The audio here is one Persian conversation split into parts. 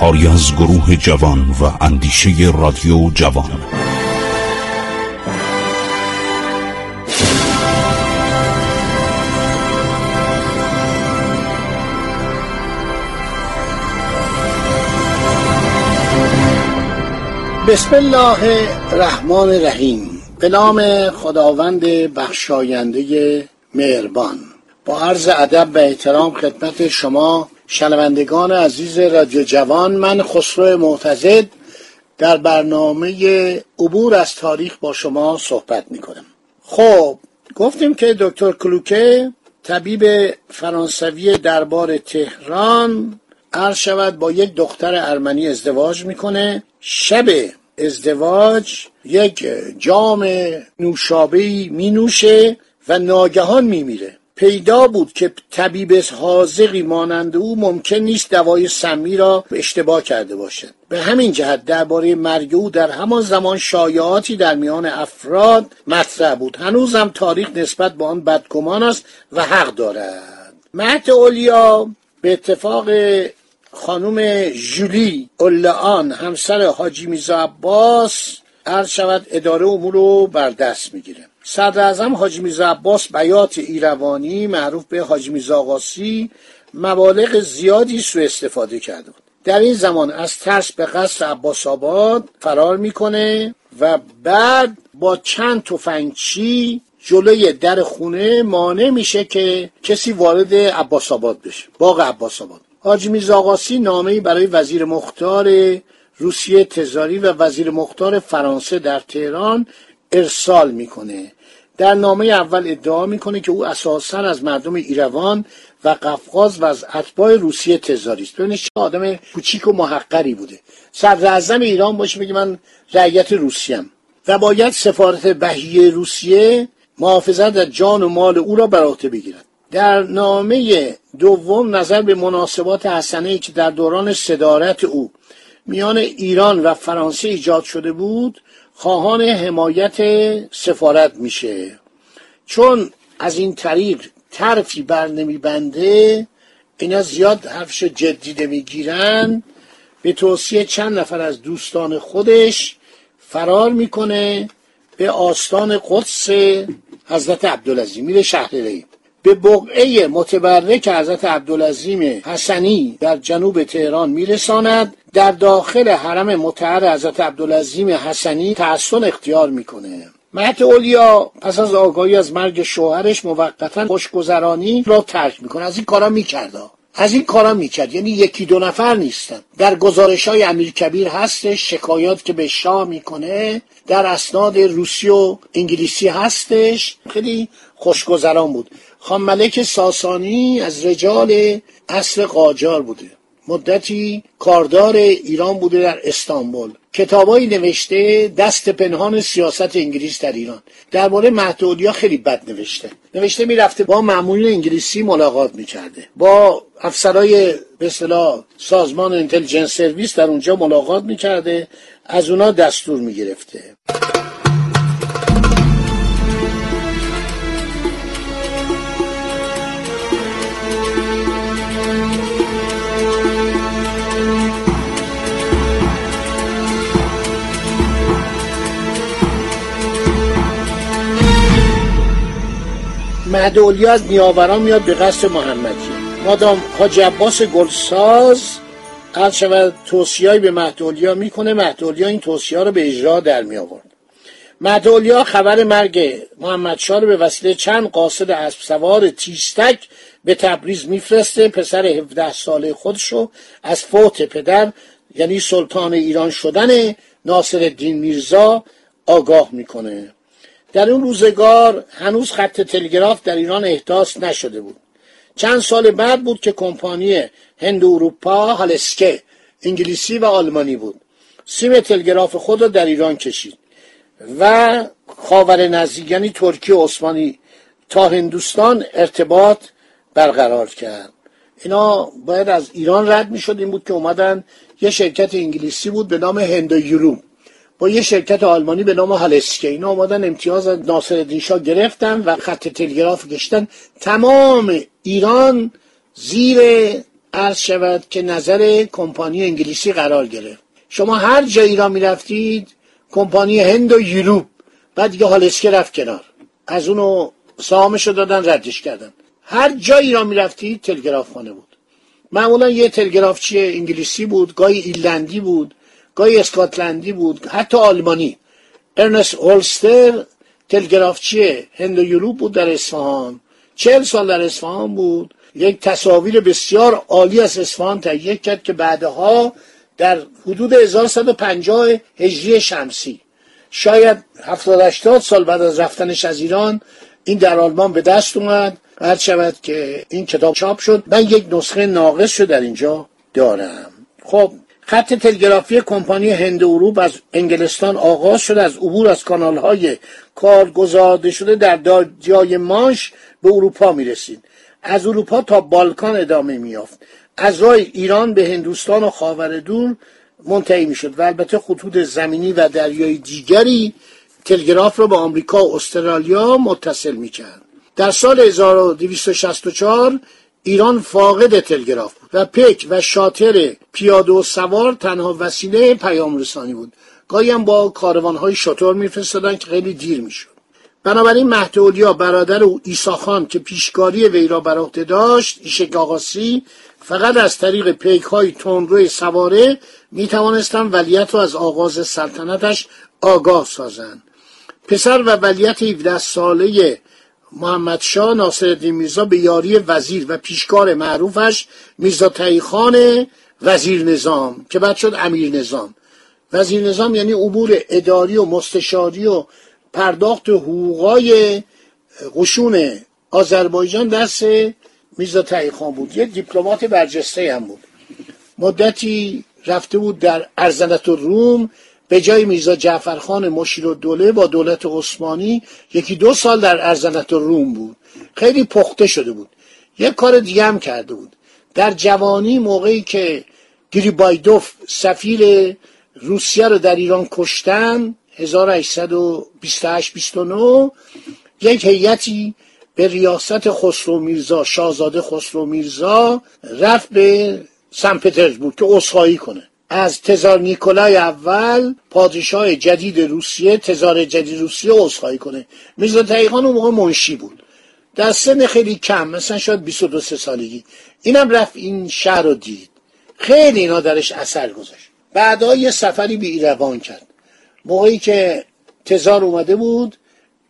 کاری از گروه جوان و اندیشه رادیو جوان. بسم الله الرحمن الرحیم. به نام خداوند بخشاینده مهربان. با عرض ادب و احترام خدمت شما شنوندگان عزیز رادیو جوان من خسرو معتزد در برنامه عبور از تاریخ با شما صحبت می کنم خب گفتیم که دکتر کلوکه طبیب فرانسوی دربار تهران عرض شود با یک دختر ارمنی ازدواج می‌کنه. شب ازدواج یک جام نوشابهی می نوشه و ناگهان می میره پیدا بود که طبیب حاضقی مانند او ممکن نیست دوای سمی را اشتباه کرده باشد. به همین جهت درباره مرگ او در همان زمان شایعاتی در میان افراد مطرح بود. هنوزم تاریخ نسبت به آن بدگمان است و حق دارد. مهد اولیا به اتفاق خانم جولی اولان همسر حاجی میزا عباس عرض شود اداره امور رو بر دست می‌گیره صدر اعظم حاجی میزا عباس بیات ایروانی معروف به حاجی میزا آقاسی مبالغ زیادی سو استفاده کرده بود. در این زمان از ترس به قصر عباس آباد فرار می‌کنه و بعد با چند تفنگچی جلوی در خونه مانع میشه که کسی وارد عباس آباد بشه باغ عباس آباد. حاجی میرزا نامه‌ای برای وزیر مختار روسیه تزاری و وزیر مختار فرانسه در تهران ارسال می‌کنه. در نامه اول ادعا می‌کنه که او اساسا از مردم ایروان و قفقاز و از اتباع روسیه تزاری است. ببینید چه آدم کوچیک و محقری بوده. صدر اعظم ایران باشه میگه من رعیت روسیم و باید سفارت بهیه روسیه محافظت از جان و مال او را بر عهده بگیرد. در نامه دوم نظر به مناسبات حسنه که در دوران صدارت او میان ایران و فرانسه ایجاد شده بود خواهان حمایت سفارت میشه. چون از این طریق طرفی بر نمیبنده اینا زیاد حرفش جدی نمی‌گیرن. به توصیه چند نفر از دوستان خودش فرار می‌کنه به آستان قدس حضرت عبدالعزیز میره شهر ری. به بقعه متبرک حضرت عبدالعظیم حسنی در جنوب تهران میرساند در داخل حرم متحر حضرت عبدالعظیم حسنی تحسن اختیار می‌کنه. مهد اولیا پس از آگاهی از مرگ شوهرش موقتا خوشگذرانی را ترک می‌کنه از این کارا می‌کرده از این کارا می‌کرد. یعنی یکی دو نفر نیستن. در گزارش های امیر کبیر هستش شکایات که به شاه می‌کنه در اسناد روسی و انگلیسی هستش. خیلی خوشگذران بود. خان ملک ساسانی از رجال اصر قاجار بوده. مدتی کاردار ایران بوده در استانبول. کتابایی نوشته دست پنهان سیاست انگلیس در ایران. درباره مهدولیا خیلی بد نوشته. نوشته می‌رفته با معمولین انگلیسی ملاقات می‌کرده. با افسرای به اصطلاح سازمان اینتلیجنس سرویس در اونجا ملاقات می‌کرده. از اونا دستور می‌گرفته. مهد از نیاوران میاد به قصد محمدی. مادام حاج عباس گلساز قد شود توصیه‌ای به مهد می‌کنه. مهد این توصیه رو به اجرا در می آورد مهد خبر مرگ محمد رو به وسیله چند قاصد اسب سوار تیستک به تبریز میفرسته. پسر 17 ساله خودشو از فوت پدر یعنی سلطان ایران شدن ناصر الدین میرزا آگاه می‌کنه. در اون روزگار هنوز خط تلگراف در ایران احداث نشده بود. چند سال بعد بود که کمپانی هند اروپا هالسکه انگلیسی و آلمانی بود. سیم تلگراف خود را در ایران کشید و خاور نزدیک یعنی ترکیه عثمانی تا هندوستان ارتباط برقرار کرد. اینا باید از ایران رد می شد این بود که اومدن یه شرکت انگلیسی بود به نام هندو یورو. با یه شرکت آلمانی به نام هالسکه اینا آمدن امتیاز از ناصر شاه گرفتن و خط تلگراف گشتن. تمام ایران زیر عرض شود که نظر کمپانی انگلیسی قرار گرفت. شما هر جایی را می‌رفتید کمپانی هند و یوروپ. بعد دیگه هالسکه رفت کنار. از اونو سهامشو دادن ردش کردن. هر جایی را می‌رفتید تلگراف خانه بود. معمولا یه تلگرافچی انگلیسی بود گاهی ایلندی بود. گاهی اسکاتلندی بود حتی آلمانی. ارنست هولستر تلگرافچی هند و بود در اصفهان. چهل سال در اصفهان بود. یک تصاویر بسیار عالی از اصفهان تهیه کرد که بعدها در حدود 1150 هجری شمسی. شاید 70 80 سال بعد از رفتنش از ایران این در آلمان به دست اومد. هر شود که این کتاب چاپ شد من یک نسخه ناقص شد در اینجا دارم. خب خط تلگرافی کمپانی هند اروپ از انگلستان آغاز شد. از عبور از کانال های کار گذارده شده در دریای مانش به اروپا می رسید از اروپا تا بالکان ادامه میافت از راه ایران به هندوستان و خاور دور منتهی می‌شد و البته خطوط زمینی و دریای دیگری تلگراف را به آمریکا و استرالیا متصل می‌کرد. در سال 1264 ایران فاقد تلگراف بود و پک و شاتر پیاده و سوار تنها وسیله پیام رسانی بود. گاهی هم با کاروانهای شطور میفرستادن که خیلی دیر می‌شد. بنابراین مهدولیا برادر او ایساخان که پیشکاری وی را بر داشت ایشک آقاسی فقط از طریق پیک های تندروی سواره می توانستند ولیت را از آغاز سلطنتش آگاه سازند. پسر و ولیت 17 ساله محمد شاه ناصر میرزا به یاری وزیر و پیشکار معروفش میرزا تایخان وزیر نظام که بعد شد امیر نظام. وزیر نظام یعنی عبور اداری و مستشاری و پرداخت حقوقای قشون آذربایجان دست میرزا تایخان بود. یه دیپلمات برجسته هم بود. مدتی رفته بود در ارزنت روم به جای میرزا جعفرخان مشیر و دوله با دولت عثمانی یکی دو سال در ارزنت روم بود. خیلی پخته شده بود. یک کار دیگه هم کرده بود. در جوانی موقعی که گریبایدوف سفیر روسیه رو در ایران کشتن 1828 29 یک هیئتی به ریاست خسرو میرزا شاهزاده خسرو میرزا رفت به سن پترزبورگ که اصخایی کنه. از تزار نیکولای اول پادشاه جدید روسیه تزار جدید روسیه اصخایی کنه. میرزا تقیقان اون موقع منشی بود. در سن خیلی کم مثلا شاید 22 سالگی. اینم رفت این شهر رو دید. خیلی اینا درش اثر گذاشت. بعدا یه سفری به ایروان کرد. موقعی که تزار اومده بود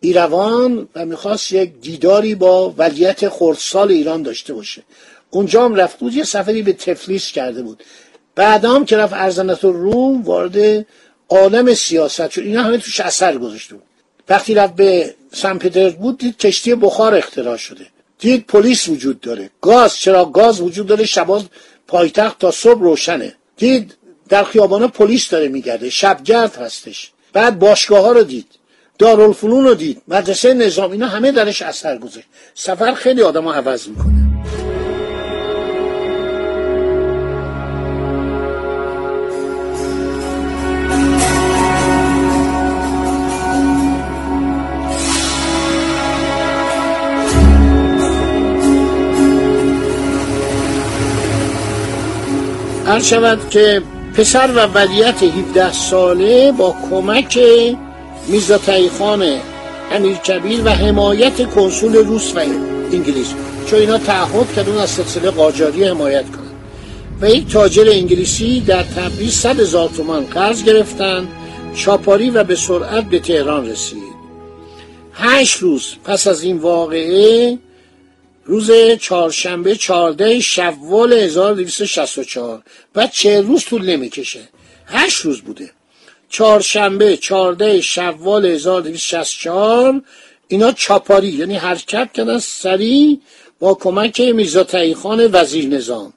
ایروان و می‌خواست یک دیداری با ولیت خردسال ایران داشته باشه. اونجا هم رفت بود یه سفری به تفلیس کرده بود. بعد هم که رفت ارزنت روم وارد عالم سیاست شد. اینا همه توش اثر گذاشته بود. وقتی رفت به سن بود دید کشتی بخار اختراع شده. دید پلیس وجود داره. گاز چرا گاز وجود داره؟ شباز پایتخت تا صبح روشنه. دید در خیابانه پلیس داره میگرده. شبگرد هستش. بعد باشگاه ها رو دید. دارالفنون رو دید. مدرسه نظام اینا همه درش اثر گذاشت. سفر خیلی آدم عوض می‌کنه. هر شود که پسر و ولیت 17 ساله با کمک میرزا تایخان امیر کبیر و حمایت کنسول روس و انگلیس. چون اینا تعهد کردن از سلسله قاجاری حمایت کنند و یک تاجر انگلیسی در تبریز صد هزار تومان قرض گرفتن. چاپاری و به سرعت به تهران رسید. هشت روز پس از این واقعه روز چهارشنبه چهارده شوال 1264 بعد چه روز طول نمی‌کشه. هشت روز بوده. چهارشنبه چهارده شوال 1264 اینا چاپاری یعنی حرکت کردن سریع با کمک میرزا خان وزیر نظام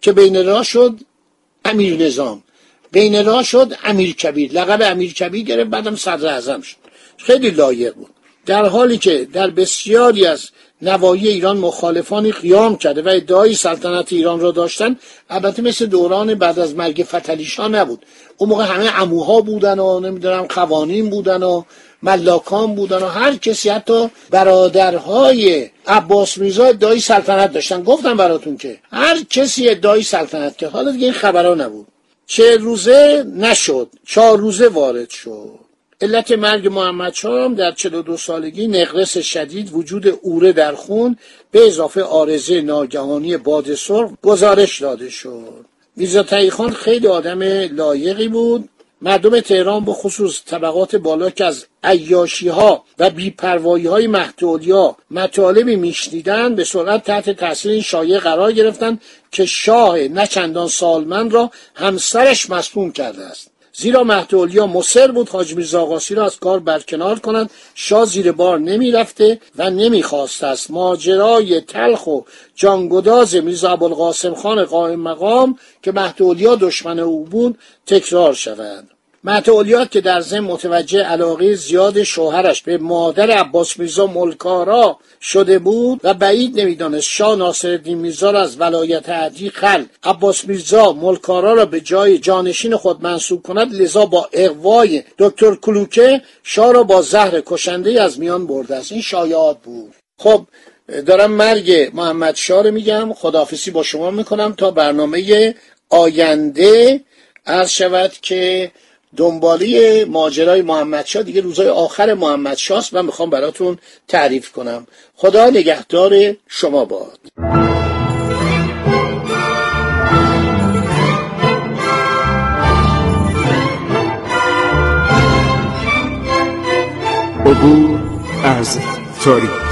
که بین راه شد امیر نظام. بین راه شد امیر کبیر. لقب امیر کبیر گرفت بعدم صدر اعظم شد. خیلی لایق بود. در حالی که در بسیاری از نوایی ایران مخالفانی قیام کرده و ادعای سلطنت ایران را داشتن البته مثل دوران بعد از مرگ فتلیشا نبود. اون موقع همه اموها بودن و نمی‌دونم قوانین بودن و ملاکان بودن و هر کسی حتی برادرهای عباس میرزا ادعای سلطنت داشتن. گفتم براتون که هر کسی ادعای سلطنت که حالا دیگه این خبرها نبود. چه روزه نشد. چهار روزه وارد شد. علت مرگ محمد شام در 42 سالگی نقرس شدید وجود اوره در خون به اضافه آرزه ناگهانی باد سرخ گزارش داده شد. میرزا خان خیلی آدم لایقی بود. مردم تهران به خصوص طبقات بالا که از عیاشی ها و بیپروایی های محدودیا مطالبی میشنیدند به سرعت تحت تاثیر این شایعه قرار گرفتند که شاه نچندان سالمند را همسرش مسموم کرده است. زیرا مهدولیا مصر بود حاج میرزا آقاسی را از کار برکنار کنند. شاه زیر بار نمی‌رفته و نمی‌خواست است. ماجرای تلخ و جانگداز میرزا ابوالقاسم خان قائم مقام که مهدولیا دشمن او بود تکرار شود مهد که در ضمن متوجه علاقه زیاد شوهرش به مادر عباس میرزا ملکارا شده بود و بعید نمی‌دانست شاه ناصرالدین میرزا را از ولایت عدی خل عباس میرزا ملکارا را به جای جانشین خود منصوب کند لذا با اقوای دکتر کلوکه شاه را با زهر کشنده از میان برده است. این شایعات بود. خب دارم مرگ محمد شاه میگم. خداحافظی با شما می‌کنم تا برنامه آینده عرض شود که دنبالی ماجرای محمدشاه دیگه روزای آخر محمدشاست و می‌خوام براتون تعریف کنم. خدا نگهدار شما باد. عبور از تاریخ.